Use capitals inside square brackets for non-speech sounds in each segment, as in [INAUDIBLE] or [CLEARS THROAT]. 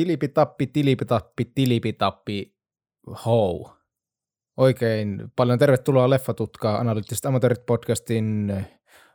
Tilipitappi, tilipitappi, tilipitappi, hou. Oikein paljon tervetuloa Leffatutkaa Analyyttiset amatöörit podcastin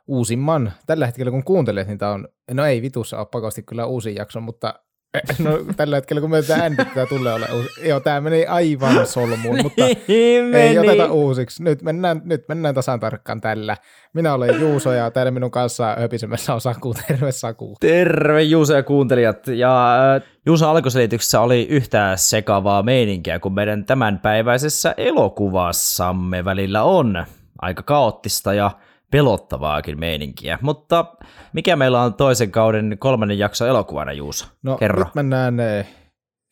uusimman. Tällä hetkellä kun kuuntelet, niin tämä on, no ei vitussa ole pakosti kyllä uusi jakso, mutta [LAUGHS] No tällä hetkellä, kun me tätä äänitetään, tulee ole uusi. Joo, tämä meni aivan solmuun, mutta [LAUGHS] niin ei oteta uusiksi. Nyt mennään, nyt mennään tasan tarkkaan tällä. Minä olen Juuso ja täällä minun kanssa höpisemässä on Saku. [LAUGHS] Terve Saku. Terve Juuso ja kuuntelijat. Ja äh, Juuso alkuselityksessä oli yhtä sekavaa meininkiä kuin meidän tämänpäiväisessä elokuvassamme välillä on. Aika kaoottista ja pelottavaakin meininkiä. Mutta mikä meillä on toisen kauden kolmannen jakso elokuvana, Juuso? No Kerro. nyt mennään eh,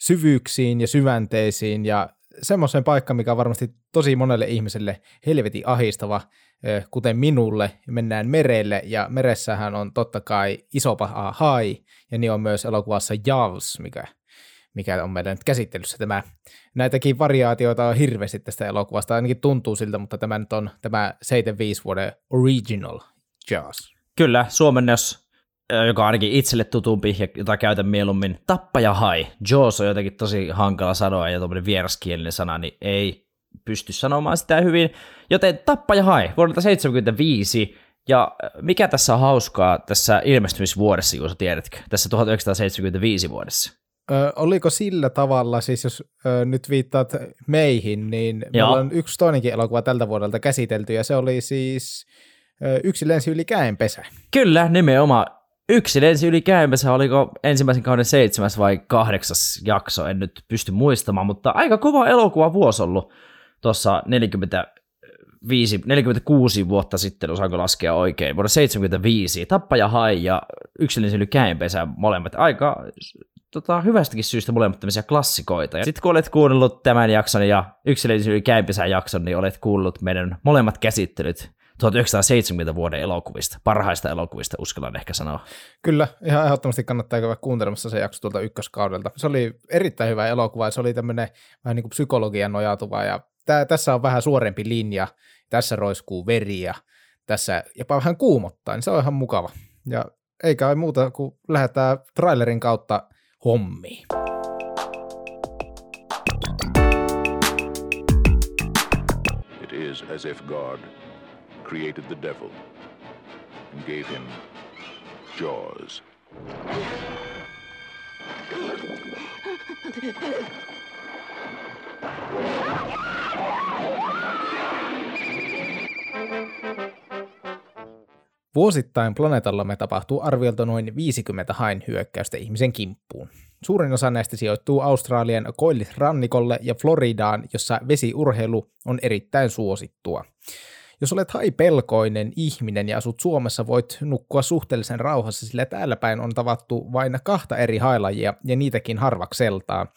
syvyyksiin ja syvänteisiin ja semmoiseen paikkaan, mikä on varmasti tosi monelle ihmiselle helvetin ahistava, eh, kuten minulle. Mennään merelle ja meressähän on totta kai iso paha hai ja niin on myös elokuvassa Javs, mikä mikä on meidän nyt käsittelyssä tämä. Näitäkin variaatioita on hirveästi tästä elokuvasta, ainakin tuntuu siltä, mutta tämä nyt on tämä 75 vuoden original Jaws. Kyllä, suomennos, joka on ainakin itselle tutumpi ja jota käytän mieluummin, tappaja hai. Jaws on jotenkin tosi hankala sanoa ja tuommoinen vieraskielinen sana, niin ei pysty sanomaan sitä hyvin. Joten tappaja hai vuodelta 75 ja mikä tässä on hauskaa tässä ilmestymisvuodessa, kun sä tiedätkö, tässä 1975 vuodessa? Ö, oliko sillä tavalla, siis jos ö, nyt viittaat meihin, niin Joo. meillä on yksi toinenkin elokuva tältä vuodelta käsitelty, ja se oli siis ö, Yksi lensi yli käenpesä. Kyllä, nimenomaan. Yksi lensi yli käenpesä, oliko ensimmäisen kauden seitsemäs vai kahdeksas jakso, en nyt pysty muistamaan, mutta aika kova elokuva vuosi ollut tuossa 40 5, 46 vuotta sitten, osaanko laskea oikein, vuonna 75, Tappaja Hai ja Yksilöllisen yli käenpesä molemmat. Aika tota, hyvästäkin syystä molemmat tämmöisiä klassikoita. Ja sitten kun olet kuunnellut tämän jakson ja yksilöllisen yli käenpesän jakson, niin olet kuullut meidän molemmat käsittelyt 1970 vuoden elokuvista, parhaista elokuvista uskallan ehkä sanoa. Kyllä, ihan ehdottomasti kannattaa käydä kuuntelemassa se jakso tuolta ykköskaudelta. Se oli erittäin hyvä elokuva ja se oli tämmöinen vähän niin kuin psykologian nojautuva ja tää, tässä on vähän suorempi linja, tässä roiskuu veriä, tässä jopa vähän kuumottaa, niin se on ihan mukava. Ja eikä ole muuta kuin lähdetään trailerin kautta It is as if God created the devil and gave him jaws. Vuosittain planeetallamme tapahtuu arviolta noin 50 hain hyökkäystä ihmisen kimppuun. Suurin osa näistä sijoittuu Australian koillisrannikolle ja Floridaan, jossa vesiurheilu on erittäin suosittua. Jos olet haipelkoinen ihminen ja asut Suomessa, voit nukkua suhteellisen rauhassa, sillä täällä päin on tavattu vain kahta eri hailajia ja niitäkin harvakseltaan.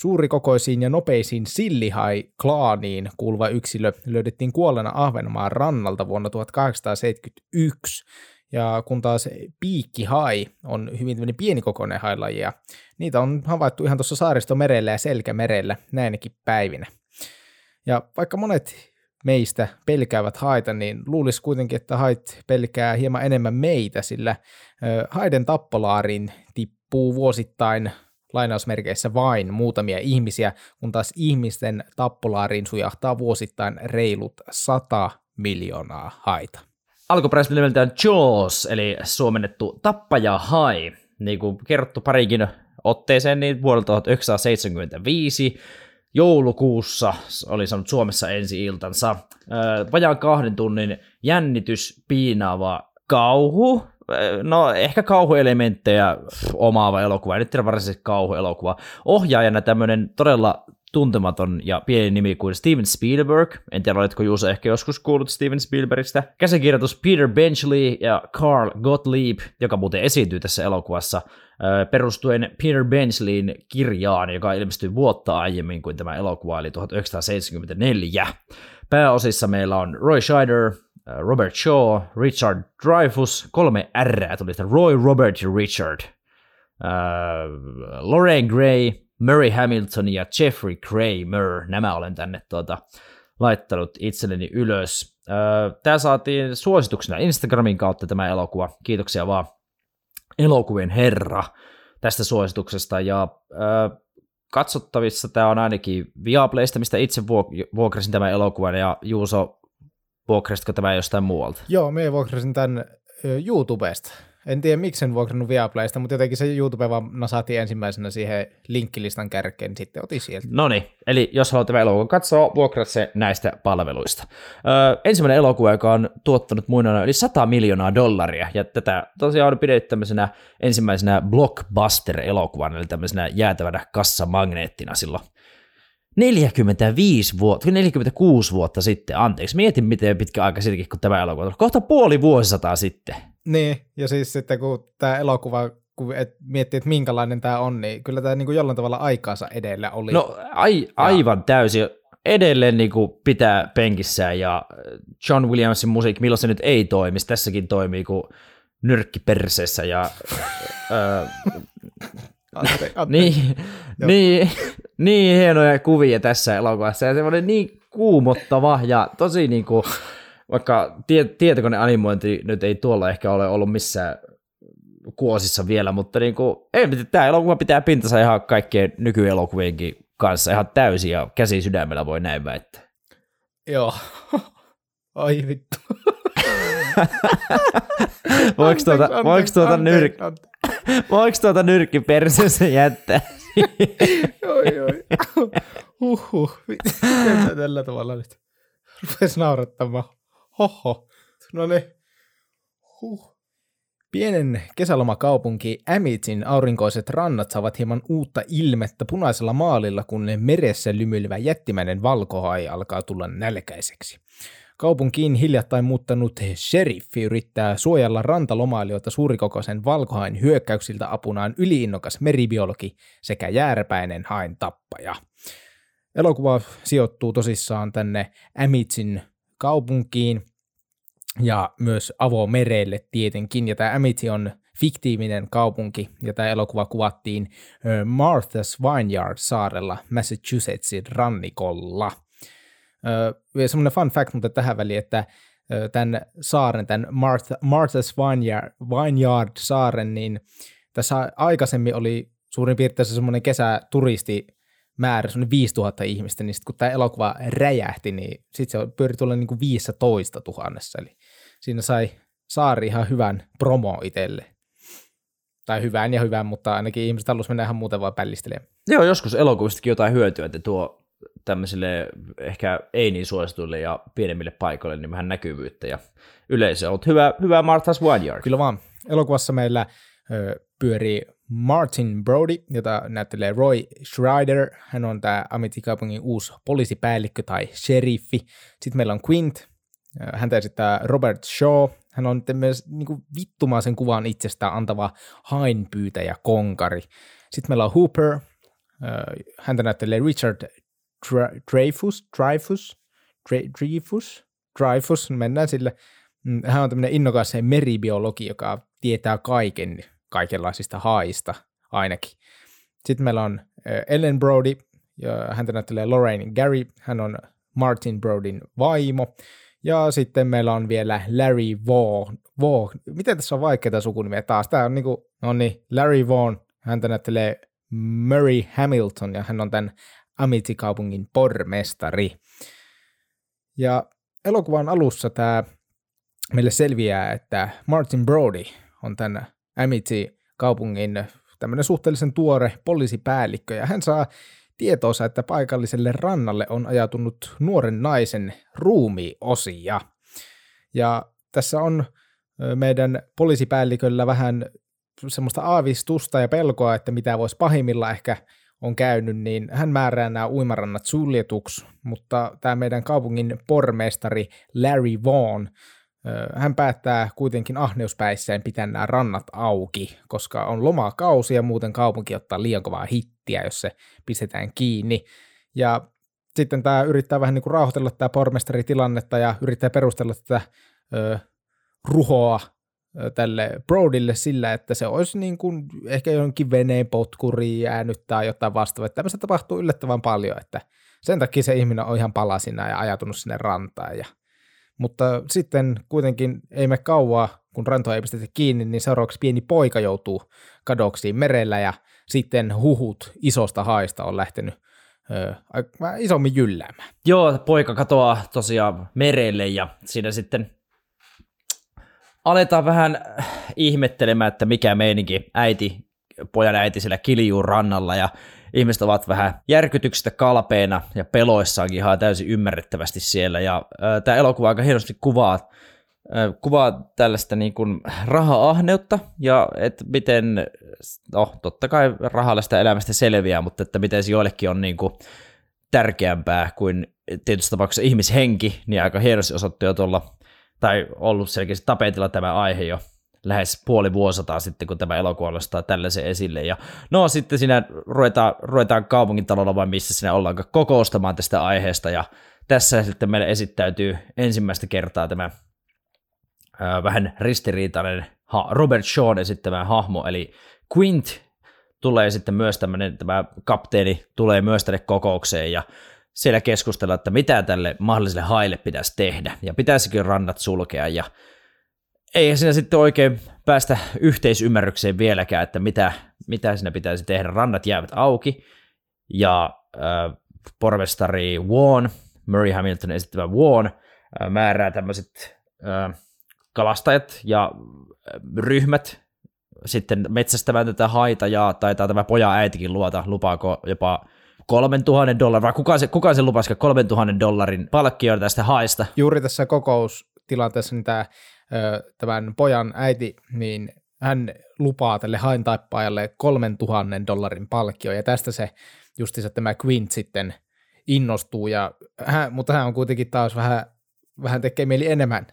Suurikokoisiin ja nopeisiin sillihai-klaaniin kuuluva yksilö löydettiin kuolleena Ahvenmaan rannalta vuonna 1871, ja kun taas piikkihai on hyvin pienikokoinen hailaji, ja niitä on havaittu ihan tuossa saaristomerellä ja selkämerellä näinäkin päivinä. Ja vaikka monet meistä pelkäävät haita, niin luulisi kuitenkin, että hait pelkää hieman enemmän meitä, sillä haiden tappolaariin tippuu vuosittain lainausmerkeissä vain muutamia ihmisiä, kun taas ihmisten tappolaariin sujahtaa vuosittain reilut 100 miljoonaa haita. Alkuperäisesti nimeltään Jaws, eli suomennettu tappaja hai. Niin kuin kerrottu parikin otteeseen, niin vuodelta 1975 joulukuussa oli saanut Suomessa ensi iltansa. Vajaan kahden tunnin jännitys, piinaava kauhu, no ehkä kauhuelementtejä omaava elokuva, en nyt tiedä varsinaisesti kauhuelokuva. Ohjaajana tämmöinen todella tuntematon ja pieni nimi kuin Steven Spielberg. En tiedä, oletko Juuso ehkä joskus kuullut Steven Spielbergistä. Käsikirjoitus Peter Benchley ja Carl Gottlieb, joka muuten esiintyy tässä elokuvassa, perustuen Peter Benchleyin kirjaan, joka ilmestyi vuotta aiemmin kuin tämä elokuva, eli 1974. Pääosissa meillä on Roy Scheider, Robert Shaw, Richard Dreyfus, kolme R tuli sitä Roy, Robert ja Richard. Uh, Lorraine Gray, Murray Hamilton ja Jeffrey Kramer, nämä olen tänne tuota, laittanut itselleni ylös. Uh, tämä saatiin suosituksena Instagramin kautta tämä elokuva, kiitoksia vaan elokuvien herra. tästä suosituksesta. Ja äh, katsottavissa tämä on ainakin Viaplaysta, mistä itse vuokrasin tämän elokuvan, ja Juuso, vuokrasitko tämä jostain muualta? Joo, me vuokrasin tämän YouTubesta. En tiedä, miksi en vuokrannut Viaplaysta, mutta jotenkin se YouTube vaan nasaatiin ensimmäisenä siihen linkkilistan kärkeen, niin sitten otin sieltä. No niin, eli jos haluatte elokuvan katsoa, vuokrat se näistä palveluista. Öö, ensimmäinen elokuva, joka on tuottanut muina yli 100 miljoonaa dollaria, ja tätä tosiaan on pidetty tämmöisenä ensimmäisenä blockbuster-elokuvana, eli tämmöisenä jäätävänä kassamagneettina silloin 45 vuotta, 46 vuotta sitten, anteeksi, mietin miten pitkä aika sittenkin, kun tämä elokuva tuli. Kohta puoli vuosisataa sitten. Niin, ja siis sitten kun tämä elokuva, kun et miettii, että minkälainen tämä on, niin kyllä tämä niin jollain tavalla aikaansa edellä oli. No ai, aivan ja. täysin. Edelleen niin kuin pitää penkissään ja John Williamsin musiikki, milloin se nyt ei toimi, tässäkin toimii kuin nyrkki perseessä ja öö, [LAUGHS] Ante. niin, niin, niin hienoja kuvia tässä elokuvassa ja semmoinen niin kuumottava ja tosi niin kuin, vaikka tie, tietokoneanimointi nyt ei tuolla ehkä ole ollut missään kuosissa vielä, mutta niin kuin, ei, tämä elokuva pitää pintansa ihan kaikkien nykyelokuvienkin kanssa ihan täysin ja käsi sydämellä voi näin väittää. Joo. [LAUGHS] Ai vittu. [LAUGHS] voiko tuota, anteeksi, voiko tuota, nyrk... voiko tuota nyrkki perseessä jättää? oi, oi. Huhhuh. Miten tällä tavalla nyt? Rupesi naurattamaan. Hoho. No niin. Huh. Pienen kesälomakaupunki Amitsin aurinkoiset rannat saavat hieman uutta ilmettä punaisella maalilla, kun meressä lymyilevä jättimäinen valkohai alkaa tulla nälkäiseksi. Kaupunkiin hiljattain muuttanut sheriffi yrittää suojella rantalomailijoita suurikokoisen valkohain hyökkäyksiltä apunaan yliinnokas meribiologi sekä jääräpäinen hain tappaja. Elokuva sijoittuu tosissaan tänne Amitsin kaupunkiin ja myös avomerelle tietenkin, ja tämä Amity on fiktiivinen kaupunki, ja tämä elokuva kuvattiin Martha's Vineyard-saarella Massachusettsin rannikolla. Semmoinen fun fact mutta tähän väliin, että tämän saaren, tämän Martha, Martha's Vineyard, Vineyard-saaren, niin tässä aikaisemmin oli suurin piirtein semmoinen kesäturisti määrä, semmoinen 5000 ihmistä, niin sitten kun tämä elokuva räjähti, niin sitten se pyöri tuolla niin kuin 15 tuhannessa, eli siinä sai Saari ihan hyvän promo itselle. Tai hyvän ja hyvän, mutta ainakin ihmiset halusivat mennä ihan muuten vaan pällistelemään. Joo, joskus elokuvistakin jotain hyötyä, että tuo tämmöisille ehkä ei niin suosituille ja pienemmille paikoille niin vähän näkyvyyttä ja yleisö on ollut hyvä, hyvä Martha's Vineyard. Kyllä vaan. Elokuvassa meillä ö, pyörii Martin Brody, jota näyttelee Roy Schreider. Hän on tämä Amity-kaupungin uusi poliisipäällikkö tai sheriffi. Sitten meillä on Quint. Häntä esittää Robert Shaw. Hän on myös niin kuin vittumaisen kuvan itsestään antava hainpyytäjä konkari. Sitten meillä on Hooper. Häntä näyttelee Richard Dreyfus. Dreyfus? Dreyfus? Dreyfus, mennään sille. Mm, hän on tämmöinen innokas meribiologi, joka tietää kaiken kaikenlaisista haista ainakin. Sitten meillä on Ellen Brody, ja häntä näyttelee Lorraine Gary, hän on Martin Brodin vaimo. Ja sitten meillä on vielä Larry Vaughan. Vaughan. Miten tässä on vaikeita sukunimeä taas? Tämä on niinku, no niin, Larry Vaughan, häntä näyttelee Murray Hamilton, ja hän on tämän Amity-kaupungin pormestari. Ja elokuvan alussa tämä meille selviää, että Martin Brody on tämän Amity-kaupungin tämmöinen suhteellisen tuore poliisipäällikkö, ja hän saa tietoonsa, että paikalliselle rannalle on ajatunut nuoren naisen ruumiosia. Ja tässä on meidän poliisipäälliköllä vähän semmoista aavistusta ja pelkoa, että mitä voisi pahimmilla ehkä on käynyt, niin hän määrää nämä uimarannat suljetuksi, mutta tämä meidän kaupungin pormestari Larry Vaughan hän päättää kuitenkin ahneuspäissään pitää nämä rannat auki, koska on lomakausi ja muuten kaupunki ottaa liian kovaa hittiä, jos se pistetään kiinni. Ja sitten tämä yrittää vähän niin kuin rauhoitella tämä pormestaritilannetta ja yrittää perustella tätä ö, ruhoa tälle Brodille sillä, että se olisi niin kuin ehkä jonkin veneen potkuriin jäänyt tai jotain vastaavaa. Tämmöistä tapahtuu yllättävän paljon, että sen takia se ihminen on ihan palasina ja ajatunut sinne rantaan ja mutta sitten kuitenkin ei me kauaa, kun rantoa ei pistetä kiinni, niin seuraavaksi pieni poika joutuu kadoksiin merellä ja sitten huhut isosta haista on lähtenyt ö, isommin jylläämään. Joo, poika katoaa tosiaan merelle ja siinä sitten aletaan vähän ihmettelemään, että mikä meininki äiti, pojan äiti siellä kiljuu rannalla ja ihmiset ovat vähän järkytyksestä kalpeena ja peloissaankin ihan täysin ymmärrettävästi siellä. Ja äh, tämä elokuva aika hienosti kuvaa, äh, kuvaa tällaista niin kuin raha-ahneutta ja että miten, no totta kai rahalla sitä elämästä selviää, mutta että miten se joillekin on niin kuin tärkeämpää kuin tietysti tapauksessa ihmishenki, niin aika hienosti osoittu jo tuolla, tai ollut selkeästi tapetilla tämä aihe jo lähes puoli vuosisataa sitten, kun tämä elokuva nostaa tällaisen esille. Ja no sitten siinä ruvetaan, ruvetaan kaupungintalolla vai missä sinä ollaan kokoustamaan tästä aiheesta, ja tässä sitten meille esittäytyy ensimmäistä kertaa tämä ää, vähän ristiriitainen ha- Robert Shawn esittämä hahmo, eli Quint tulee sitten myös tämmöinen, tämä kapteeni tulee myös tänne kokoukseen, ja siellä keskustella, että mitä tälle mahdolliselle haille pitäisi tehdä, ja pitäisikö rannat sulkea, ja ei siinä sitten oikein päästä yhteisymmärrykseen vieläkään, että mitä, mitä siinä pitäisi tehdä. Rannat jäävät auki ja äh, pormestari Warn, Murray Hamilton esittävä Warn, äh, määrää tämmöiset äh, kalastajat ja äh, ryhmät sitten metsästämään tätä haita ja taitaa tämä poja äitikin luota, lupaako jopa 3000 dollarin, vai kuka se, kuka se lupasi 3000 dollarin palkkio tästä haista? Juuri tässä kokoustilanteessa niin tämä tämän pojan äiti, niin hän lupaa tälle haintaippajalle 3000 dollarin palkkio, ja tästä se justiinsa tämä Quint sitten innostuu, ja hän, mutta hän on kuitenkin taas vähän, vähän tekee mieli enemmän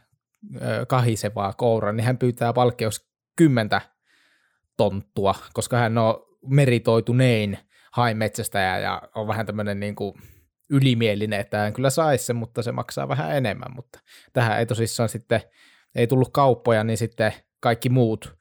kahisevaa kouraa, niin hän pyytää palkkios kymmentä tonttua, koska hän on meritoitunein haimetsästäjä ja on vähän tämmöinen niin kuin ylimielinen, että hän kyllä saisi sen, mutta se maksaa vähän enemmän, mutta tähän ei tosissaan sitten ei tullut kauppoja, niin sitten kaikki muut,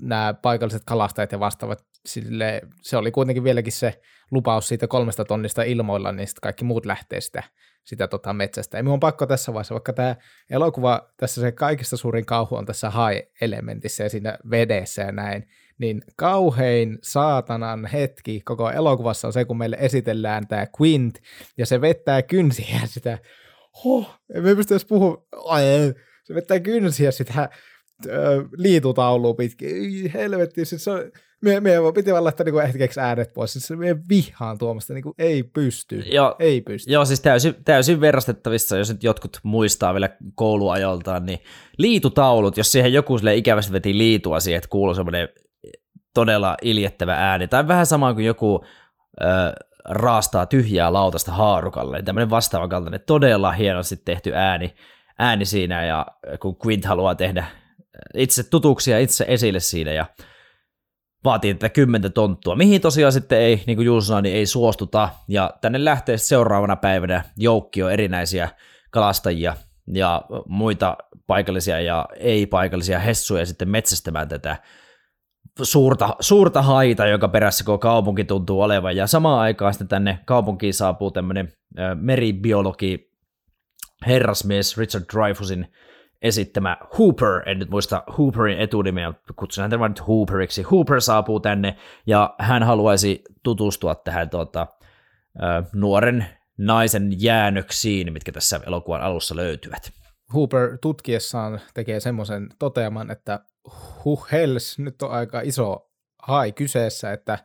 nämä paikalliset kalastajat ja vastaavat, sille, se oli kuitenkin vieläkin se lupaus siitä kolmesta tonnista ilmoilla, niin sitten kaikki muut lähtee sitä, sitä tota metsästä. Ja minun on pakko tässä vaiheessa, vaikka tämä elokuva, tässä se kaikista suurin kauhu on tässä high-elementissä ja siinä vedessä ja näin, niin kauhein saatanan hetki koko elokuvassa on se, kun meille esitellään tämä Quint, ja se vettää kynsiä sitä, huh, emme pysty edes puhumaan, se vettää kynsiä sitä liitutaulua pitkin. Helvetti, siis se on, me, me piti vaan laittaa niin hetkeksi äänet pois. Siis me vihaan tuomasta, niin kuin, ei pysty. Joo, ei pysty. Joo, siis täysin, täysin verrastettavissa, jos nyt jotkut muistaa vielä kouluajoltaan, niin liitutaulut, jos siihen joku sille ikävästi veti liitua siihen, että kuuluu semmoinen todella iljettävä ääni, tai vähän sama kuin joku ö, raastaa tyhjää lautasta haarukalle, niin tämmöinen vastaavan kaltainen todella hienosti tehty ääni, ääni siinä, ja kun Quint haluaa tehdä itse tutuksia itse esille siinä, ja vaatii tätä kymmentä tonttua, mihin tosiaan sitten ei, niin kuin sanoi, niin ei suostuta, ja tänne lähtee seuraavana päivänä joukkio erinäisiä kalastajia ja muita paikallisia ja ei-paikallisia hessuja sitten metsästämään tätä suurta, suurta haita, joka perässä koko kaupunki tuntuu olevan, ja samaan aikaan sitten tänne kaupunkiin saapuu tämmöinen meribiologi herrasmies Richard Dreyfusin esittämä Hooper, en nyt muista Hooperin etunimeä, kutsun häntä nyt Hooperiksi. Hooper saapuu tänne ja hän haluaisi tutustua tähän tuota, nuoren naisen jäännöksiin, mitkä tässä elokuvan alussa löytyvät. Hooper tutkiessaan tekee semmoisen toteaman, että huh hells, nyt on aika iso hai kyseessä, että,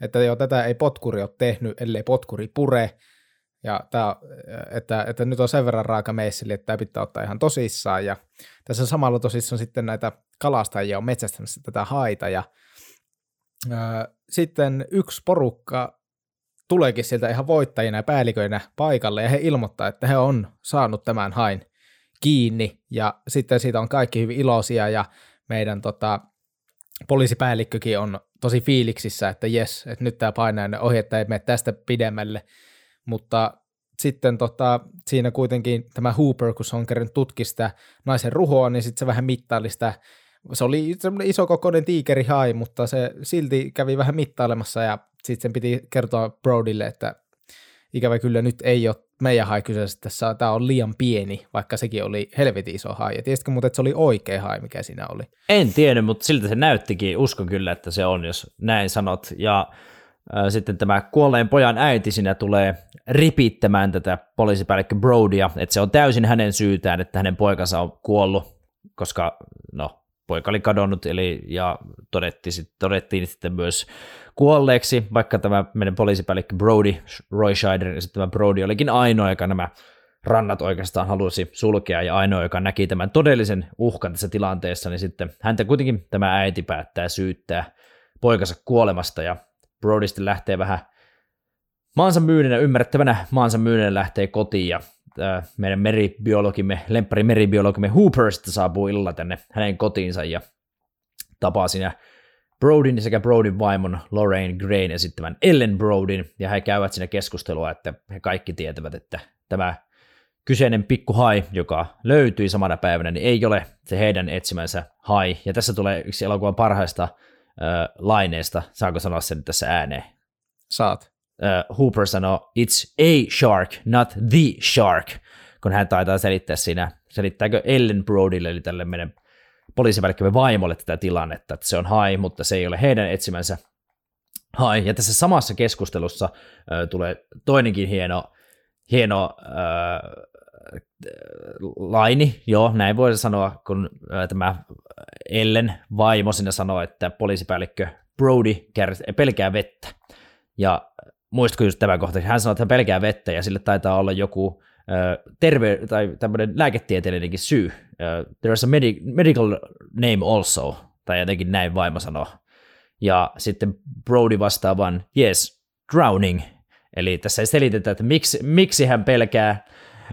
että jo tätä ei potkuri ole tehnyt, ellei potkuri pure, ja tää, että, että nyt on sen verran raaka meisseli, että tämä pitää ottaa ihan tosissaan. Ja tässä samalla tosissaan sitten näitä kalastajia on metsästämässä tätä haita. Ja ää, sitten yksi porukka tuleekin sieltä ihan voittajina ja päälliköinä paikalle, ja he ilmoittaa, että he on saanut tämän hain kiinni, ja sitten siitä on kaikki hyvin iloisia, ja meidän tota, poliisipäällikkökin on tosi fiiliksissä, että jes, että nyt tämä painaa ohi, että ei mene tästä pidemmälle, mutta sitten tota, siinä kuitenkin tämä Hooper, kun se on kerran tutki sitä naisen ruhoa, niin sitten se vähän mittaili sitä, se oli semmoinen isokokoinen tiikerihai, mutta se silti kävi vähän mittailemassa ja sitten sen piti kertoa Brodylle, että ikävä kyllä nyt ei ole meidän hai kyseessä tässä, tämä on liian pieni, vaikka sekin oli helvetin iso hai. Ja tiesitkö muuten, että se oli oikea hai, mikä siinä oli? En tiedä, mutta siltä se näyttikin. Uskon kyllä, että se on, jos näin sanot. Ja äh, sitten tämä kuolleen pojan äiti siinä tulee ripittämään tätä poliisipäällikkö Brodia, että se on täysin hänen syytään, että hänen poikansa on kuollut, koska no, poika oli kadonnut, eli, ja todettiin, todettiin sitten myös kuolleeksi, vaikka tämä meidän poliisipäällikkö Brody, Roy Scheider, ja sitten tämä Brody olikin ainoa, joka nämä rannat oikeastaan halusi sulkea, ja ainoa, joka näki tämän todellisen uhkan tässä tilanteessa, niin sitten häntä kuitenkin tämä äiti päättää syyttää poikansa kuolemasta, ja Brody sitten lähtee vähän maansa myyneenä, ymmärrettävänä maansa myyneenä lähtee kotiin, ja meidän meribiologimme, lemppari meribiologimme Hooper sitten saapuu illalla tänne hänen kotiinsa ja tapaa siinä Brodin sekä Brodin vaimon Lorraine Grain esittämän Ellen Brodin, ja he käyvät siinä keskustelua, että he kaikki tietävät, että tämä kyseinen pikku hai, joka löytyi samana päivänä, niin ei ole se heidän etsimänsä hai. Ja tässä tulee yksi elokuvan parhaista äh, laineista, saanko sanoa sen tässä ääneen? Saat uh, Hooper sanoo, it's a shark, not the shark, kun hän taitaa selittää siinä, selittääkö Ellen Brodylle, eli tälle meidän poliisipäällikkömme vaimolle tätä tilannetta, että se on hai, mutta se ei ole heidän etsimänsä hai. Ja tässä samassa keskustelussa uh, tulee toinenkin hieno, hieno uh, laini, joo, näin voi sanoa, kun tämä Ellen vaimo sinne sanoo, että poliisipäällikkö Brody pelkää vettä. Ja muistatko just tämä kohta, hän sanoi, että hän pelkää vettä ja sille taitaa olla joku terve tai tämmöinen lääketieteellinenkin syy. Uh, there's a medi- medical name also, tai jotenkin näin vaimo sanoo. Ja sitten Brody vastaa vaan, yes, drowning. Eli tässä ei selitetä, että miksi, miksi hän pelkää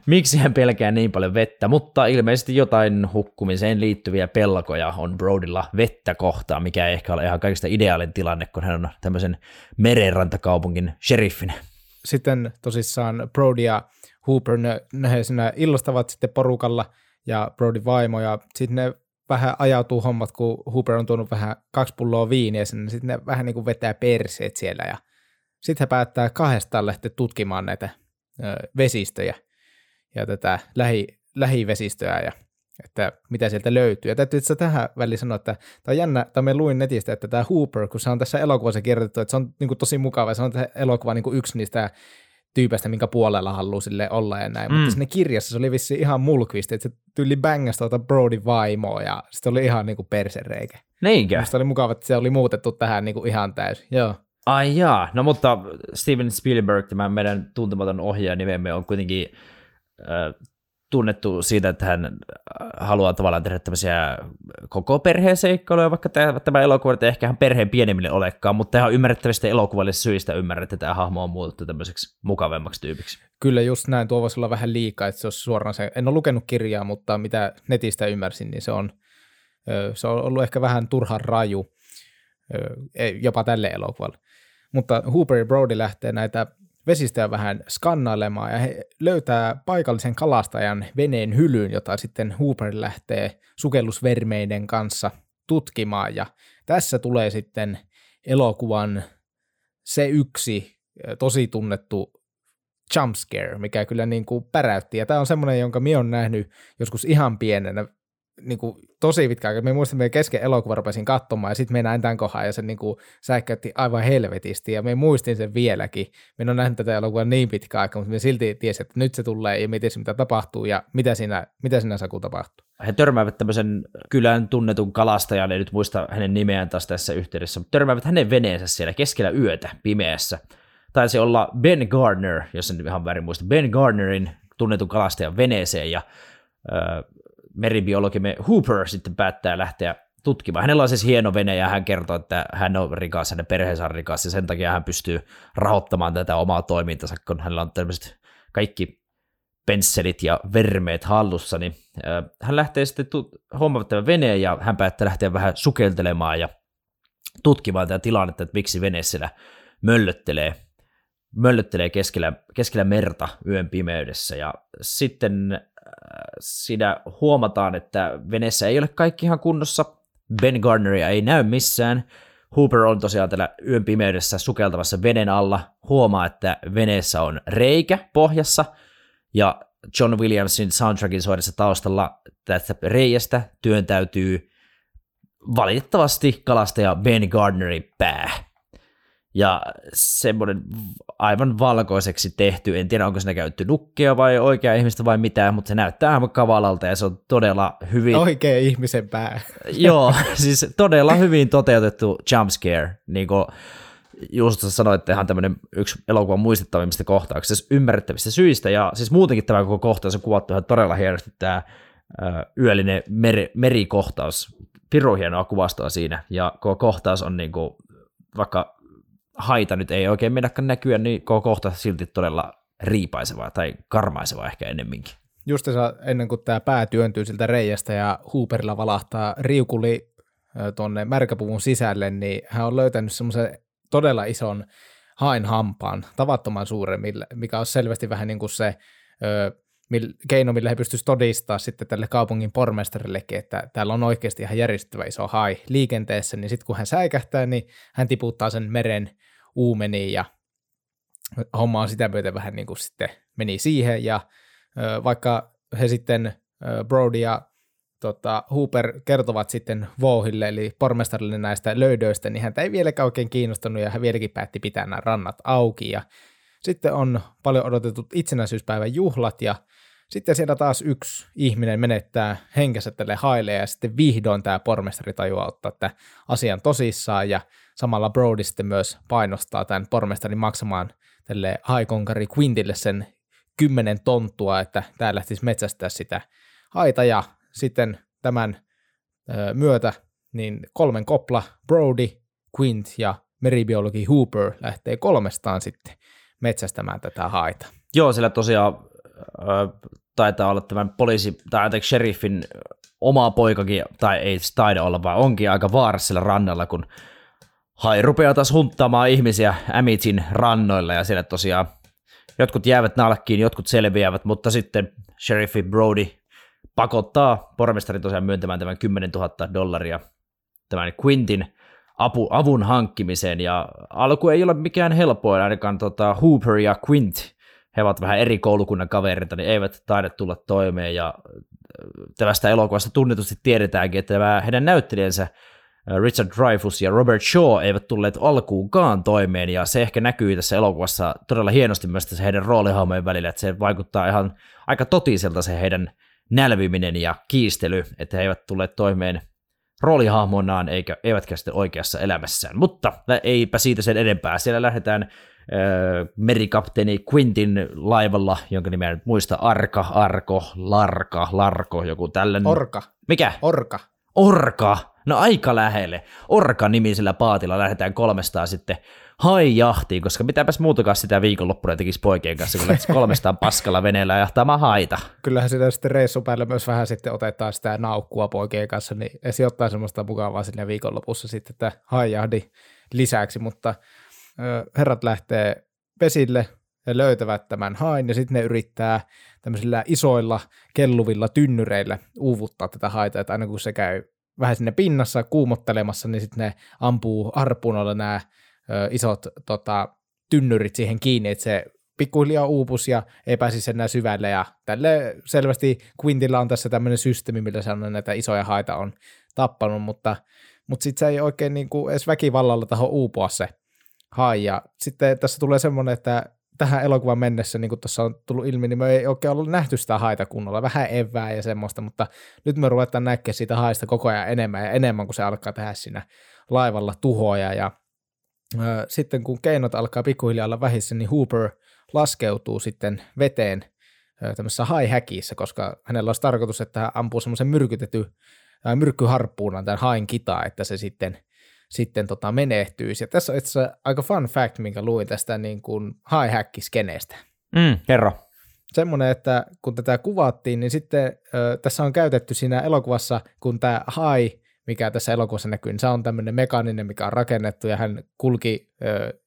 miksi hän pelkää niin paljon vettä, mutta ilmeisesti jotain hukkumiseen liittyviä pelkoja on Brodylla vettä kohtaan, mikä ei ehkä ole ihan kaikista ideaalin tilanne, kun hän on tämmöisen merenrantakaupungin sheriffin. Sitten tosissaan Brody ja Hooper, ne, ne siinä illostavat sitten porukalla ja Brody vaimo, ja sitten ne vähän ajautuu hommat, kun Hooper on tuonut vähän kaksi pulloa viiniä sinne, sitten ne vähän niin kuin vetää perseet siellä, ja sitten he päättää kahdestaan lähteä tutkimaan näitä ö, vesistöjä ja tätä lähi, lähivesistöä ja että mitä sieltä löytyy. Ja täytyy itse tähän väliin sanoa, että tämä on jännä, tai me luin netistä, että tämä Hooper, kun se on tässä elokuvassa kirjoitettu, että se on niin kuin, tosi mukava, se on tämä elokuva niin kuin yksi niistä tyypeistä, minkä puolella haluaa sille olla ja näin, mm. mutta sinne kirjassa se oli vissi ihan mulkvisti, että se tyyli bängäsi tuota Brody vaimoa ja sitten oli ihan niin kuin persereikä. Niinkö? Musta oli mukava, että se oli muutettu tähän niin kuin ihan täysin, joo. Ai jaa, no mutta Steven Spielberg, tämä meidän tuntematon ohjaaja nimemme on kuitenkin tunnettu siitä, että hän haluaa tavallaan tehdä tämmöisiä koko perheen seikkailuja, vaikka tämä elokuva ei ehkä ihan perheen pienemmille olekaan, mutta ihan ymmärrettävistä elokuvallisista syistä ymmärrät, että tämä hahmo on muutettu tämmöiseksi mukavemmaksi tyypiksi. Kyllä just näin, tuo voisi olla vähän liikaa, että se olisi suoraan se, en ole lukenut kirjaa, mutta mitä netistä ymmärsin, niin se on, se on ollut ehkä vähän turhan raju jopa tälle elokuvalle. Mutta Hooper ja Brody lähtee näitä vesistöä vähän skannailemaan ja he löytää paikallisen kalastajan veneen hylyyn, jota sitten Hooper lähtee sukellusvermeiden kanssa tutkimaan ja tässä tulee sitten elokuvan se yksi tosi tunnettu jumpscare, mikä kyllä niin kuin päräytti. Ja tämä on semmoinen, jonka minä olen nähnyt joskus ihan pienenä niin kuin, tosi pitkä aika. Me muistin, että me kesken elokuva rupesin katsomaan ja sitten me näin tämän kohan ja se niin kuin, säikäytti aivan helvetisti ja me muistin sen vieläkin. Me on nähnyt tätä elokuvaa niin pitkä aika, mutta me silti tiesin, että nyt se tulee ja mietin, mitä tapahtuu ja mitä siinä, mitä siinä Saku tapahtuu. He törmäävät tämmöisen kylän tunnetun kalastajan, en nyt muista hänen nimeään taas tässä yhteydessä, mutta törmäävät hänen veneensä siellä keskellä yötä pimeässä. Taisi olla Ben Gardner, jos en ihan väärin muista, Ben Gardnerin tunnetun kalastajan veneeseen ja meribiologimme Hooper sitten päättää lähteä tutkimaan. Hänellä on siis hieno vene ja hän kertoo, että hän on rikas, hänen perheensä on rikas ja sen takia hän pystyy rahoittamaan tätä omaa toimintansa, kun hänellä on tämmöiset kaikki pensselit ja vermeet hallussa, niin hän lähtee sitten tu- hommaamaan tämän veneen ja hän päättää lähteä vähän sukeltelemaan ja tutkimaan tätä tilannetta, että miksi vene siellä möllöttelee, möllöttelee keskellä, keskellä merta yön pimeydessä ja sitten siinä huomataan, että veneessä ei ole kaikki ihan kunnossa. Ben Gardneria ei näy missään. Hooper on tosiaan tällä yön pimeydessä sukeltamassa veden alla. Huomaa, että veneessä on reikä pohjassa, ja John Williamsin soundtrackin soidessa taustalla tästä reiästä työntäytyy valitettavasti kalastaja Ben Gardnerin pää. Ja semmoinen aivan valkoiseksi tehty, en tiedä onko siinä käytetty nukkea vai oikea ihmistä vai mitä, mutta se näyttää aivan kavalalta ja se on todella hyvin... Oikea ihmisen pää. [LAUGHS] Joo, siis todella hyvin toteutettu jumpscare, niin kuin just sanoit, että ihan tämmöinen yksi elokuvan muistettavimmista kohtauksista, ymmärrettävistä syistä, ja siis muutenkin tämä koko kohtaus on kuvattu ihan todella hienosti, tämä yöllinen meri, merikohtaus, pirun hienoa kuvastoa siinä, ja koko kohtaus on niin kuin, vaikka haita nyt ei oikein mennäkään näkyä, niin kohta silti todella riipaisevaa tai karmaisevaa ehkä ennemminkin. Just ennen kuin tämä pää työntyy siltä reiästä ja Hooperilla valahtaa riukuli tuonne märkäpuvun sisälle, niin hän on löytänyt semmoisen todella ison hain hampaan, tavattoman suuren, mikä on selvästi vähän niin kuin se keino, millä he pystyisivät todistaa sitten tälle kaupungin pormestarillekin, että täällä on oikeasti ihan järjestävä iso hai liikenteessä, niin sitten kun hän säikähtää, niin hän tiputtaa sen meren uumeniin ja homma on sitä myöten vähän niin kuin sitten meni siihen. Ja vaikka he sitten Brody ja tota, Hooper kertovat sitten Vouhille, eli pormestarille näistä löydöistä, niin häntä ei vieläkään oikein kiinnostunut, ja hän vieläkin päätti pitää nämä rannat auki, ja sitten on paljon odotetut itsenäisyyspäivän juhlat, ja sitten siellä taas yksi ihminen menettää henkensä tälle haille, ja sitten vihdoin tämä pormestari tajuaa ottaa tämän asian tosissaan, ja samalla Brody sitten myös painostaa tämän pormestarin maksamaan tälle haikonkari Quintille sen kymmenen tonttua, että tää lähtisi metsästää sitä haita, ja sitten tämän myötä niin kolmen kopla Brody, Quint ja meribiologi Hooper lähtee kolmestaan sitten metsästämään tätä haita. Joo, sillä tosiaan taitaa olla tämän poliisi, tai anteeksi, sheriffin oma poikakin, tai ei taida olla, vaan onkin aika vaarassa rannalla, kun hai rupeaa taas hunttaamaan ihmisiä Amitin rannoilla, ja siellä tosiaan jotkut jäävät nalkkiin, jotkut selviävät, mutta sitten sheriffi Brody pakottaa pormestari tosiaan myöntämään tämän 10 000 dollaria tämän Quintin apu, avun hankkimiseen, ja alku ei ole mikään helppoa, ainakaan tota Hooper ja Quint, he ovat vähän eri koulukunnan kavereita, niin eivät taida tulla toimeen, ja tästä elokuvasta tunnetusti tiedetäänkin, että heidän näyttelijänsä Richard Dreyfuss ja Robert Shaw eivät tulleet alkuunkaan toimeen, ja se ehkä näkyy tässä elokuvassa todella hienosti myös tässä heidän roolihahmojen välillä, että se vaikuttaa ihan aika totiselta se heidän nälviminen ja kiistely, että he eivät tule toimeen roolihahmonaan eikä, eivätkä sitten oikeassa elämässään. Mutta eipä siitä sen enempää. Siellä lähdetään äh, merikapteeni Quintin laivalla, jonka nimeä nyt muista, Arka, Arko, Larka, Larko, joku tällainen. Orka. Mikä? Orka. Orka. No aika lähelle. Orka-nimisellä paatilla lähdetään kolmestaan sitten hai jahtiin, koska mitäpäs muutakaan sitä viikonloppuna tekisi poikien kanssa, kun lähtisi kolmestaan paskalla veneellä jahtaamaan haita. Kyllähän sitä sitten reissun päällä myös vähän sitten otetaan sitä naukkua poikien kanssa, niin se ottaa semmoista mukavaa sinne viikonlopussa sitten että haijahdi lisäksi, mutta herrat lähtee pesille ja löytävät tämän hain ja sitten ne yrittää tämmöisillä isoilla kelluvilla tynnyreillä uuvuttaa tätä haita, että aina kun se käy vähän sinne pinnassa kuumottelemassa, niin sitten ne ampuu harpuunolla nämä isot tota, tynnyrit siihen kiinni, että se pikkuhiljaa uupus ja ei pääsisi enää syvälle. Ja tälle selvästi Quintilla on tässä tämmöinen systeemi, millä se on näitä isoja haita on tappanut, mutta, mutta sitten se ei oikein niin kuin edes väkivallalla taho uupua se hai ja sitten tässä tulee semmoinen, että tähän elokuvan mennessä, niin kuin tuossa on tullut ilmi, niin me ei oikein ollut nähty sitä haita kunnolla, vähän evää ja semmoista, mutta nyt me ruvetaan näkemään siitä haista koko ajan enemmän ja enemmän, kun se alkaa tehdä siinä laivalla tuhoja. Ja ö, sitten kun keinot alkaa pikkuhiljaa olla vähissä, niin Hooper laskeutuu sitten veteen tämmöisessä haihäkissä, koska hänellä olisi tarkoitus, että hän ampuu semmoisen myrkytetty myrkkyharppuunan tämän hain kitaa, että se sitten – sitten tota menehtyisi. Ja tässä on itse aika fun fact, minkä luin tästä niin kuin high-hack-skeneestä. Mm, kerro. Semmoinen, että kun tätä kuvattiin, niin sitten ö, tässä on käytetty siinä elokuvassa, kun tämä high, mikä tässä elokuvassa näkyy, niin se on tämmöinen mekaaninen, mikä on rakennettu, ja hän kulki ö,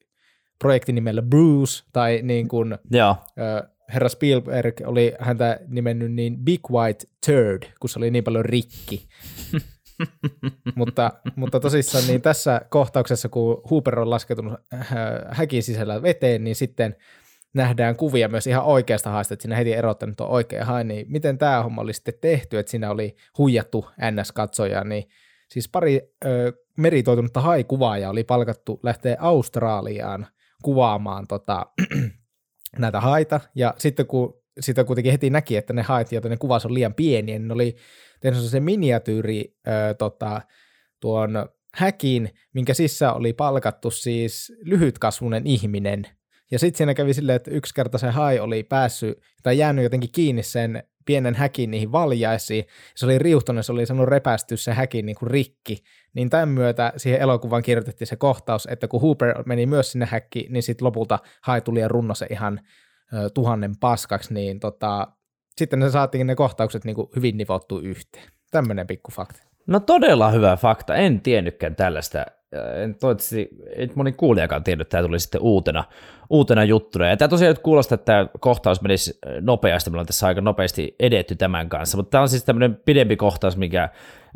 projektin nimellä Bruce, tai niin kuin Joo. Ö, herra Spielberg oli häntä nimennyt niin Big White Turd, kun se oli niin paljon rikki. [LAUGHS] mutta, mutta tosissaan niin tässä kohtauksessa, kun Hooper on laskeutunut äh, häkin sisällä veteen, niin sitten nähdään kuvia myös ihan oikeasta haista, että siinä heti erottanut on oikea hai, niin miten tämä homma oli sitten tehty, että siinä oli huijattu NS-katsoja, niin siis pari ö, meritoitunutta haikuvaajaa oli palkattu lähteä Australiaan kuvaamaan tota, [CLEARS THROAT] näitä haita, ja sitten kun sitä kuitenkin heti näki, että ne hait, joita ne kuvas on liian pieniä, niin ne oli tehnyt se miniatyyri ö, tota, tuon häkin, minkä sissä oli palkattu siis lyhytkasvunen ihminen. Ja sitten siinä kävi silleen, että yksi kerta se hai oli päässyt tai jäänyt jotenkin kiinni sen pienen häkin niihin valjaisiin. Se oli riuhtunut, se oli sanonut repästy se häkin niin kuin rikki. Niin tämän myötä siihen elokuvaan kirjoitettiin se kohtaus, että kun Hooper meni myös sinne häkkiin, niin sitten lopulta hai tuli ja runno se ihan ö, tuhannen paskaksi, niin tota, sitten ne saatiin ne kohtaukset niin kuin hyvin nivottu yhteen. Tämmöinen pikku fakta. No todella hyvä fakta, en tiennytkään tällaista. En toivottavasti, ei moni kuulijakaan tiennyt, että tämä tuli sitten uutena, uutena juttuna. Ja tämä tosiaan nyt kuulostaa, että tämä kohtaus menisi nopeasti, me ollaan tässä aika nopeasti edetty tämän kanssa, mutta tämä on siis tämmöinen pidempi kohtaus, mikä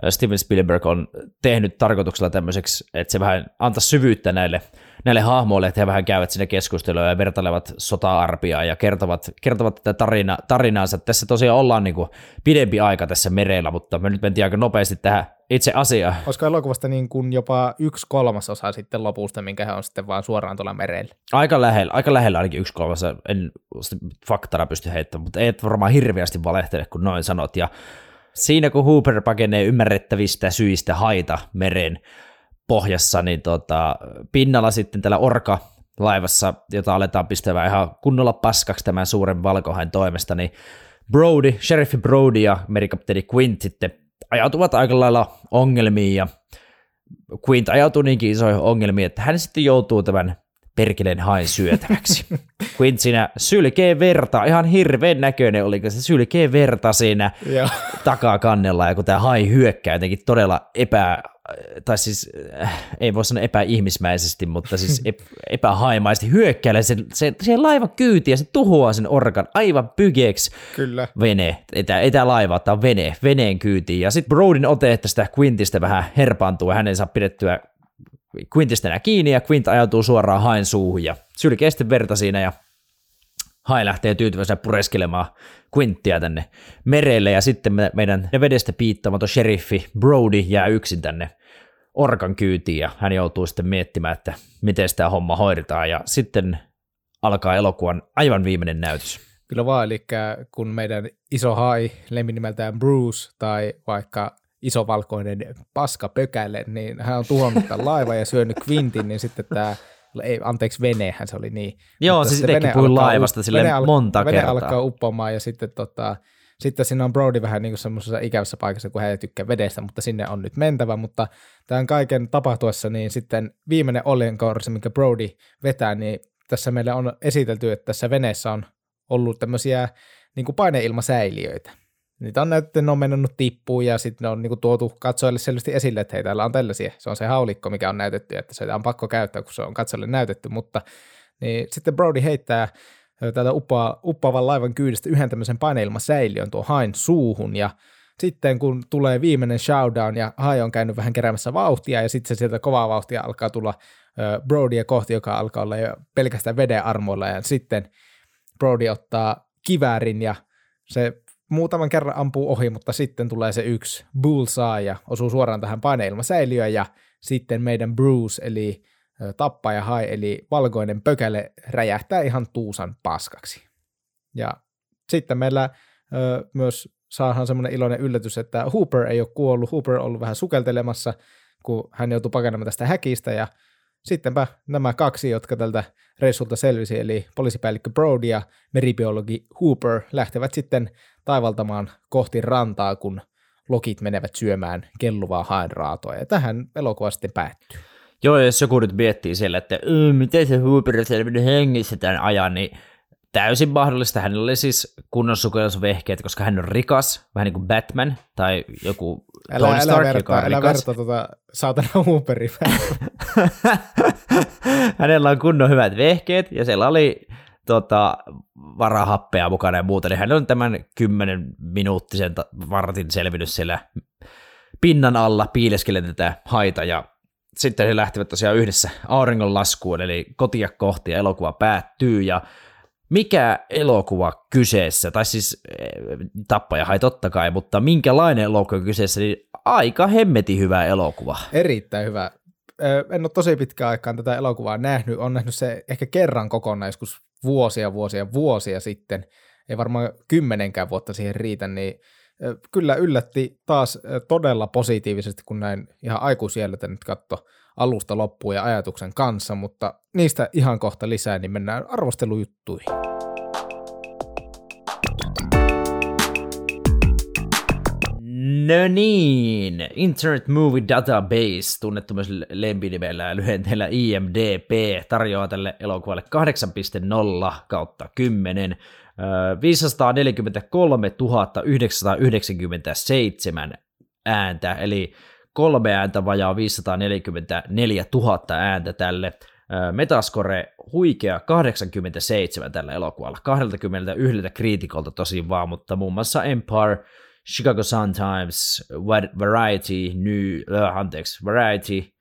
Steven Spielberg on tehnyt tarkoituksella tämmöiseksi, että se vähän antaa syvyyttä näille, näille hahmoille, että he vähän käyvät sinne keskustelua ja vertailevat sota-arpia ja kertovat, kertovat tätä tarina, tarinaansa. Tässä tosiaan ollaan niin kuin pidempi aika tässä merellä, mutta me nyt mentiin aika nopeasti tähän itse asiaan. Olisiko elokuvasta niin kuin jopa yksi kolmasosa sitten lopusta, minkä he on sitten vaan suoraan tuolla merellä? Aika lähellä, aika lähellä ainakin yksi kolmasosa, en faktana pysty heittämään, mutta ei varmaan hirveästi valehtele, kun noin sanot. Ja siinä kun Hooper pakenee ymmärrettävistä syistä haita meren pohjassa, niin tota, pinnalla sitten tällä orka laivassa, jota aletaan pistämään ihan kunnolla paskaksi tämän suuren valkohain toimesta, niin Brody, Sheriff Brody ja merikapteeni Quint sitten ajautuvat aika lailla ongelmiin ja Quint ajautuu niinkin isoihin ongelmiin, että hän sitten joutuu tämän perkeleen hain syötäväksi. [LAUGHS] Quint siinä sylkee verta, ihan hirveän näköinen oli, se sylkee verta siinä [LAUGHS] takakannella, ja kun tämä hai hyökkää jotenkin todella epä, tai siis äh, ei voi sanoa epäihmismäisesti, mutta siis [LAUGHS] epähaimaisesti hyökkäilee sen, se, se laiva kyyti ja se tuhoaa sen orkan aivan pygeeksi Kyllä. vene. Ei tämä, ei tämä laiva, tämä on vene, veneen kyytiin. Ja sitten Brodin ote, että sitä Quintistä vähän herpaantuu ja hän ei saa pidettyä Quintistä enää kiinni ja Quint ajautuu suoraan hain suuhun ja sylkee sitten verta siinä ja Hai lähtee tyytyväisenä pureskelemaan Quinttia tänne merelle ja sitten me, meidän vedestä piittaamaton sheriffi Brody jää yksin tänne orkan kyytiin ja hän joutuu sitten miettimään, että miten sitä homma hoidetaan ja sitten alkaa elokuvan aivan viimeinen näytös. Kyllä vaan, eli kun meidän iso hai, lemmin nimeltään Bruce tai vaikka iso valkoinen paska pökälle, niin hän on tuhonnut tämän laivan ja syönyt Quintin, niin sitten tämä ei, anteeksi, venehän se oli niin. Joo, Mutta siis itsekin puhuin laivasta sille vene monta vene kertaa. Vene alkaa uppoamaan ja sitten tota, sitten siinä on Brody vähän niin kuin semmoisessa ikävässä paikassa, kun hän ei tykkää vedestä, mutta sinne on nyt mentävä, mutta tämän kaiken tapahtuessa, niin sitten viimeinen oljenkorsi, minkä Brody vetää, niin tässä meille on esitelty, että tässä veneessä on ollut tämmöisiä niin kuin paineilmasäiliöitä. Niitä on näytetty, ne on mennyt tippuun ja sitten ne on niin kuin, tuotu katsojille selvästi esille, että hei, täällä on tällaisia. Se on se haulikko, mikä on näytetty, että se on pakko käyttää, kun se on katsojille näytetty, mutta niin sitten Brody heittää täältä uppoa, uppoavan laivan kyydistä yhden tämmöisen paineilmasäiliön tuo hain suuhun ja sitten kun tulee viimeinen showdown ja Hai on käynyt vähän keräämässä vauhtia ja sitten se sieltä kovaa vauhtia alkaa tulla Brodya kohti, joka alkaa olla jo pelkästään veden armoilla ja sitten Brody ottaa kiväärin ja se muutaman kerran ampuu ohi, mutta sitten tulee se yksi bullseye ja osuu suoraan tähän paineilmasäiliöön ja sitten meidän Bruce eli tappaja hai eli valkoinen pökäle räjähtää ihan tuusan paskaksi. Ja sitten meillä ö, myös saadaan semmoinen iloinen yllätys, että Hooper ei ole kuollut. Hooper on ollut vähän sukeltelemassa, kun hän joutui pakenemaan tästä häkistä ja sittenpä nämä kaksi, jotka tältä reissulta selvisi, eli poliisipäällikkö Brody ja meribiologi Hooper lähtevät sitten taivaltamaan kohti rantaa, kun lokit menevät syömään kelluvaa haenraatoa. Ja tähän elokuva sitten päättyy. Joo, jos joku nyt miettii siellä, että miten se Hooper selvinnyt hengissä tämän ajan, niin täysin mahdollista. Hänellä oli siis kunnon sukellusvehkeet, koska hän on rikas, vähän niin kuin Batman tai joku älä, Tony Stark, älä verta, joka on älä rikas. verta tota saatana. [LAUGHS] Hänellä on kunnon hyvät vehkeet ja siellä oli tota, varahappea mukana ja muuta, niin hän on tämän kymmenen minuuttisen vartin selvinnyt siellä pinnan alla piileskellen tätä haita ja sitten he lähtivät tosiaan yhdessä auringonlaskuun, eli kotia kohti ja elokuva päättyy ja mikä elokuva kyseessä, tai siis eh, tappaja hai totta kai, mutta minkälainen elokuva kyseessä, niin aika hemmeti hyvä elokuva. Erittäin hyvä. Ö, En ole tosi pitkään aikaan tätä elokuvaa nähnyt. Olen nähnyt se ehkä kerran kokonaan joskus vuosia, vuosia, vuosia sitten. Ei varmaan kymmenenkään vuotta siihen riitä, niin ö, kyllä yllätti taas todella positiivisesti, kun näin ihan aikuisieltä nyt katto alusta loppuun ja ajatuksen kanssa, mutta niistä ihan kohta lisää, niin mennään arvostelujuttuihin. No niin, Internet Movie Database, tunnettu myös lempinimellä ja lyhenteellä IMDP, tarjoaa tälle elokuvalle 8.0 kautta 10, ö, 543 997 ääntä, eli kolme ääntä vajaa 544 000 ääntä tälle. Metascore huikea 87 tällä elokuvalla, 21 kriitikolta tosin vaan, mutta muun muassa Empire, Chicago Sun-Times, Variety, New, äh, anteeksi, Variety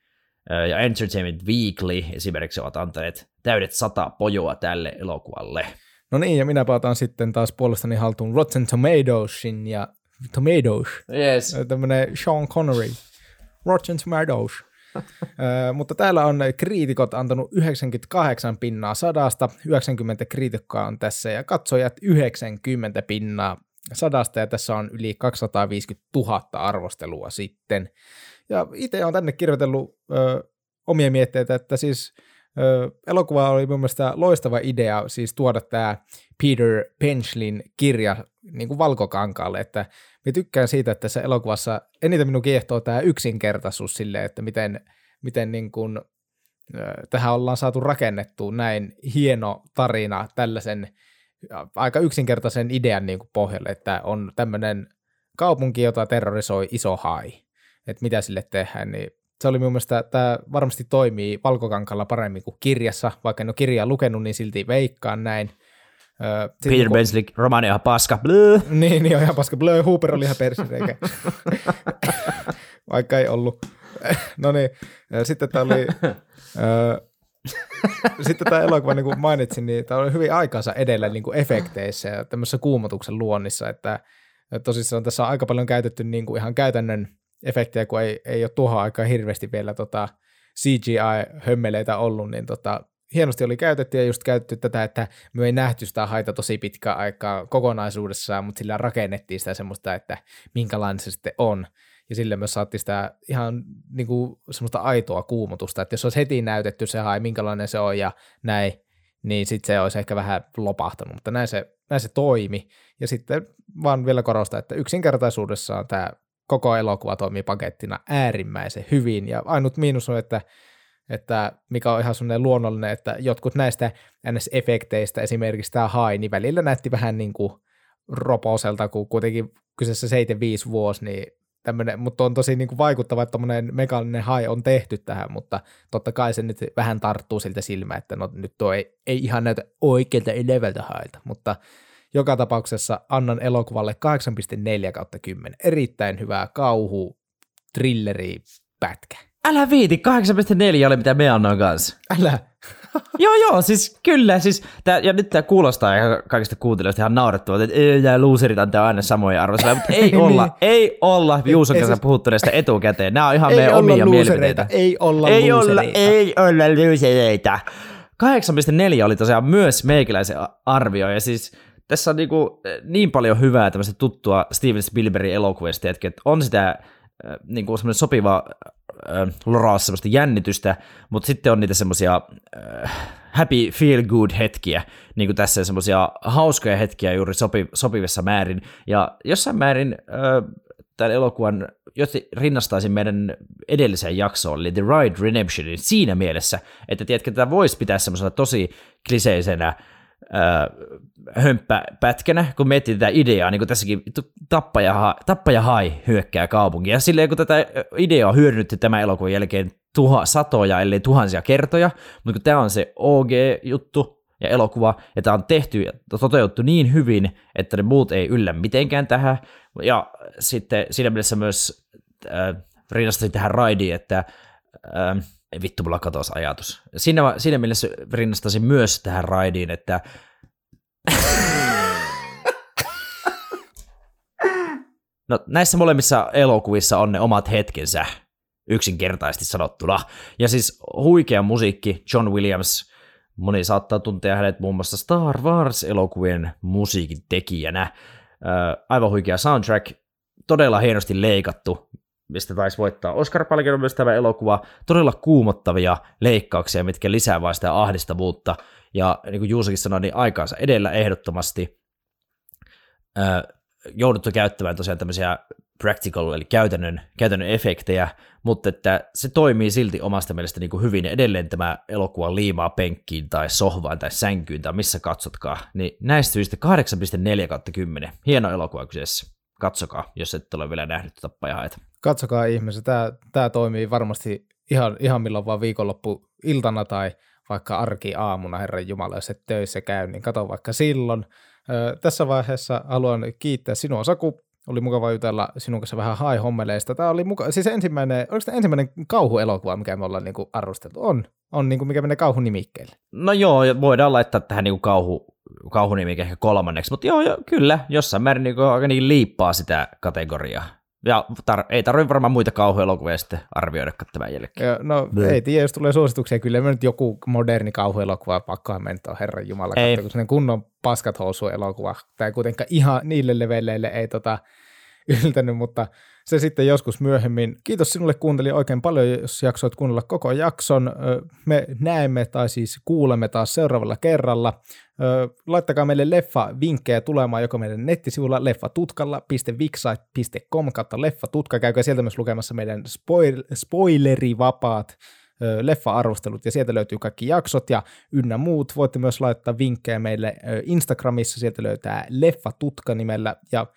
ja Entertainment Weekly esimerkiksi ovat antaneet täydet sata pojoa tälle elokuvalle. No niin, ja minä otan sitten taas puolestani haltuun Rotten Tomatoesin ja Tomatoes, Yes. tämmöinen Sean Connery, Rotten Tomatoes. [LAUGHS] Ö, mutta täällä on kriitikot antanut 98 pinnaa sadasta, 90 kriitikkoa on tässä ja katsojat 90 pinnaa sadasta ja tässä on yli 250 000 arvostelua sitten. Ja itse on tänne kirjoitellut ö, omia mietteitä, että siis elokuva oli mun mielestä loistava idea siis tuoda tämä Peter Penchlin kirja niin kuin valkokankaalle, että mä tykkään siitä, että tässä elokuvassa eniten minun kiehtoo tämä yksinkertaisuus sille, että miten, miten niin kuin, tähän ollaan saatu rakennettua näin hieno tarina tällaisen aika yksinkertaisen idean niin kuin pohjalle, että on tämmöinen kaupunki, jota terrorisoi iso hai, että mitä sille tehdään, niin se oli mun mielestä, tämä varmasti toimii valkokankalla paremmin kuin kirjassa, vaikka en ole kirjaa lukenut, niin silti veikkaan näin. Öö, sit Peter niinku- Bensley, romani ihan paska. Blö. [LAUGHS] niin, niin on ihan paska. Blö Hooper oli ihan persireikä. [LAUGHS] Vaikka ei ollut. [LAUGHS] no niin, sitten tämä oli... Öö, sitten tämä elokuva, niin kuin mainitsin, niin tämä oli hyvin aikansa edellä niin kuin efekteissä ja tämmöisessä kuumotuksen luonnissa, että että tosissaan tässä on aika paljon käytetty niin kuin ihan käytännön efektejä, kun ei, ei ole tuohon aikaan hirveästi vielä tota CGI-hömmeleitä ollut, niin tota, hienosti oli käytetty ja just käytetty tätä, että me ei nähty sitä haita tosi pitkään aikaa kokonaisuudessaan, mutta sillä rakennettiin sitä semmoista, että minkälainen se sitten on. Ja sille myös saatiin sitä ihan niin kuin semmoista aitoa kuumotusta, että jos olisi heti näytetty se hai, minkälainen se on ja näin, niin sitten se olisi ehkä vähän lopahtanut, mutta näin se, näin se toimi. Ja sitten vaan vielä korostaa, että yksinkertaisuudessaan tämä koko elokuva toimii pakettina äärimmäisen hyvin, ja ainut miinus on, että että mikä on ihan semmoinen luonnollinen, että jotkut näistä NS-efekteistä, esimerkiksi tämä hai, niin välillä näytti vähän niin kuin roposelta, kun kuitenkin kyseessä 75 vuosi, niin tämmönen, mutta on tosi niin kuin vaikuttava, että tuommoinen mekaaninen hai on tehty tähän, mutta totta kai se nyt vähän tarttuu siltä silmään, että no nyt tuo ei, ei ihan näytä oikealta leveltä hailta, mutta joka tapauksessa annan elokuvalle 8,4 kautta 10. Erittäin hyvää kauhu, thrilleri, pätkä. Älä viiti, 8.4 oli mitä me annoin kanssa. Älä. [LAUGHS] joo, joo, siis kyllä, siis tää, ja nyt tämä kuulostaa ihan kaikista kuuntelijoista ihan naurettavalta, että ei, loserit antaa aina samoja arvoisia, mutta ei [LAUGHS] olla, Niin. ei olla Juuson ei kanssa siis- puhuttu näistä etukäteen, nämä on ihan [LAUGHS] Ei meidän olla omia mielipiteitä. ei olla ei olla, luusereita. ei olla luusereita. 8.4 oli tosiaan myös meikäläisen arvio, ja siis tässä on niinku, eh, niin paljon hyvää tämmöistä tuttua Steven Spielbergin elokuvista, että on sitä äh, niinku semmoinen sopiva äh, loraa semmoista jännitystä, mutta sitten on niitä semmoisia äh, happy feel good hetkiä, niin kuin tässä semmoisia hauskoja hetkiä juuri sopi, sopivissa määrin, ja jossain määrin äh, tämän elokuvan, jos rinnastaisin meidän edelliseen jaksoon, eli The Ride Redemptionin siinä mielessä, että tiedätkö, tätä voisi pitää semmoisena tosi kliseisenä hömppäpätkänä, kun miettii tätä ideaa, niin kuin tässäkin tappaja, tappaja hai hyökkää kaupunkia. Ja silleen, kun tätä ideaa hyödynnetty tämän elokuvan jälkeen tuha, satoja, ellei tuhansia kertoja, mutta kun tämä on se OG-juttu ja elokuva, ja tämä on tehty ja toteutettu niin hyvin, että ne muut ei yllä mitenkään tähän, ja sitten siinä mielessä myös äh, rinnastasin tähän raidiin, että äh, vittu mulla katosi ajatus. Siinä, siinä mielessä rinnastaisin myös tähän raidiin, että No näissä molemmissa elokuvissa on ne omat hetkensä, yksinkertaisesti sanottuna. Ja siis huikea musiikki, John Williams, moni saattaa tuntea hänet muun muassa Star Wars-elokuvien musiikin tekijänä. Aivan huikea soundtrack, todella hienosti leikattu, mistä taisi voittaa Oscar-palkinnon myös tämä elokuva. Todella kuumottavia leikkauksia, mitkä lisää vain sitä ahdistavuutta. Ja niin kuin Juusakin sanoi, niin aikaansa edellä ehdottomasti jouduttu käyttämään tosiaan tämmöisiä practical, eli käytännön, käytännön efektejä, mutta että se toimii silti omasta mielestä niin kuin hyvin. Edelleen tämä elokuva liimaa penkkiin tai sohvaan tai sänkyyn tai missä katsotkaa. Niin näistä syistä 8,4 10. Hieno elokuva kyseessä. Katsokaa, jos et ole vielä nähnyt tappajahaita. Katsokaa ihmeessä, tämä, tämä toimii varmasti ihan, ihan milloin vaan viikonloppu iltana tai vaikka arki aamuna, Herran Jumala, jos et töissä käy, niin kato vaikka silloin. Tässä vaiheessa haluan kiittää sinua Saku. Oli mukava jutella sinun kanssa vähän hai-hommeleista. Tämä oli muka, siis ensimmäinen, oliko tämä ensimmäinen kauhuelokuva, mikä me ollaan niinku arvosteltu? On, on niinku, mikä menee kauhunimikkeelle. No joo, voidaan laittaa tähän niinku kauhu, kauhunimike ehkä kolmanneksi, mutta joo, joo, kyllä, jossain määrin niinku aika niin liippaa sitä kategoriaa. Ja tar- ei tarvitse varmaan muita kauhuelokuvia sitten arvioida tämän jälkeen. Ja, no Bleh. ei tiedä, jos tulee suosituksia, kyllä me nyt joku moderni kauhuelokuva pakkohan mennä herran jumala, ei. kun kunnon paskat elokuva. Tämä ei kuitenkaan ihan niille leveleille ei tota, yltänyt, mutta se sitten joskus myöhemmin. Kiitos sinulle kuunteli oikein paljon, jos jaksoit kuunnella koko jakson. Me näemme tai siis kuulemme taas seuraavalla kerralla. Laittakaa meille leffa-vinkkejä tulemaan joko meidän nettisivulla leffatutkalla.vixite.com kautta leffatutka. Käykää sieltä myös lukemassa meidän spoil- spoilerivapaat leffa-arvostelut ja sieltä löytyy kaikki jaksot ja ynnä muut. Voitte myös laittaa vinkkejä meille Instagramissa, sieltä löytää leffatutka nimellä ja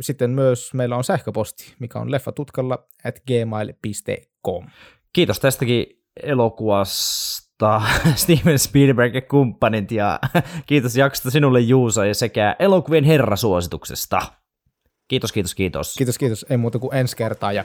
sitten myös meillä on sähköposti, mikä on leffatutkalla at gmail.com. Kiitos tästäkin elokuvasta [LAUGHS] Steven Spielberg ja kumppanit ja [LAUGHS] kiitos jaksosta sinulle Juusa ja sekä elokuvien herrasuosituksesta. Kiitos, kiitos, kiitos. Kiitos, kiitos. Ei muuta kuin ensi kertaa ja...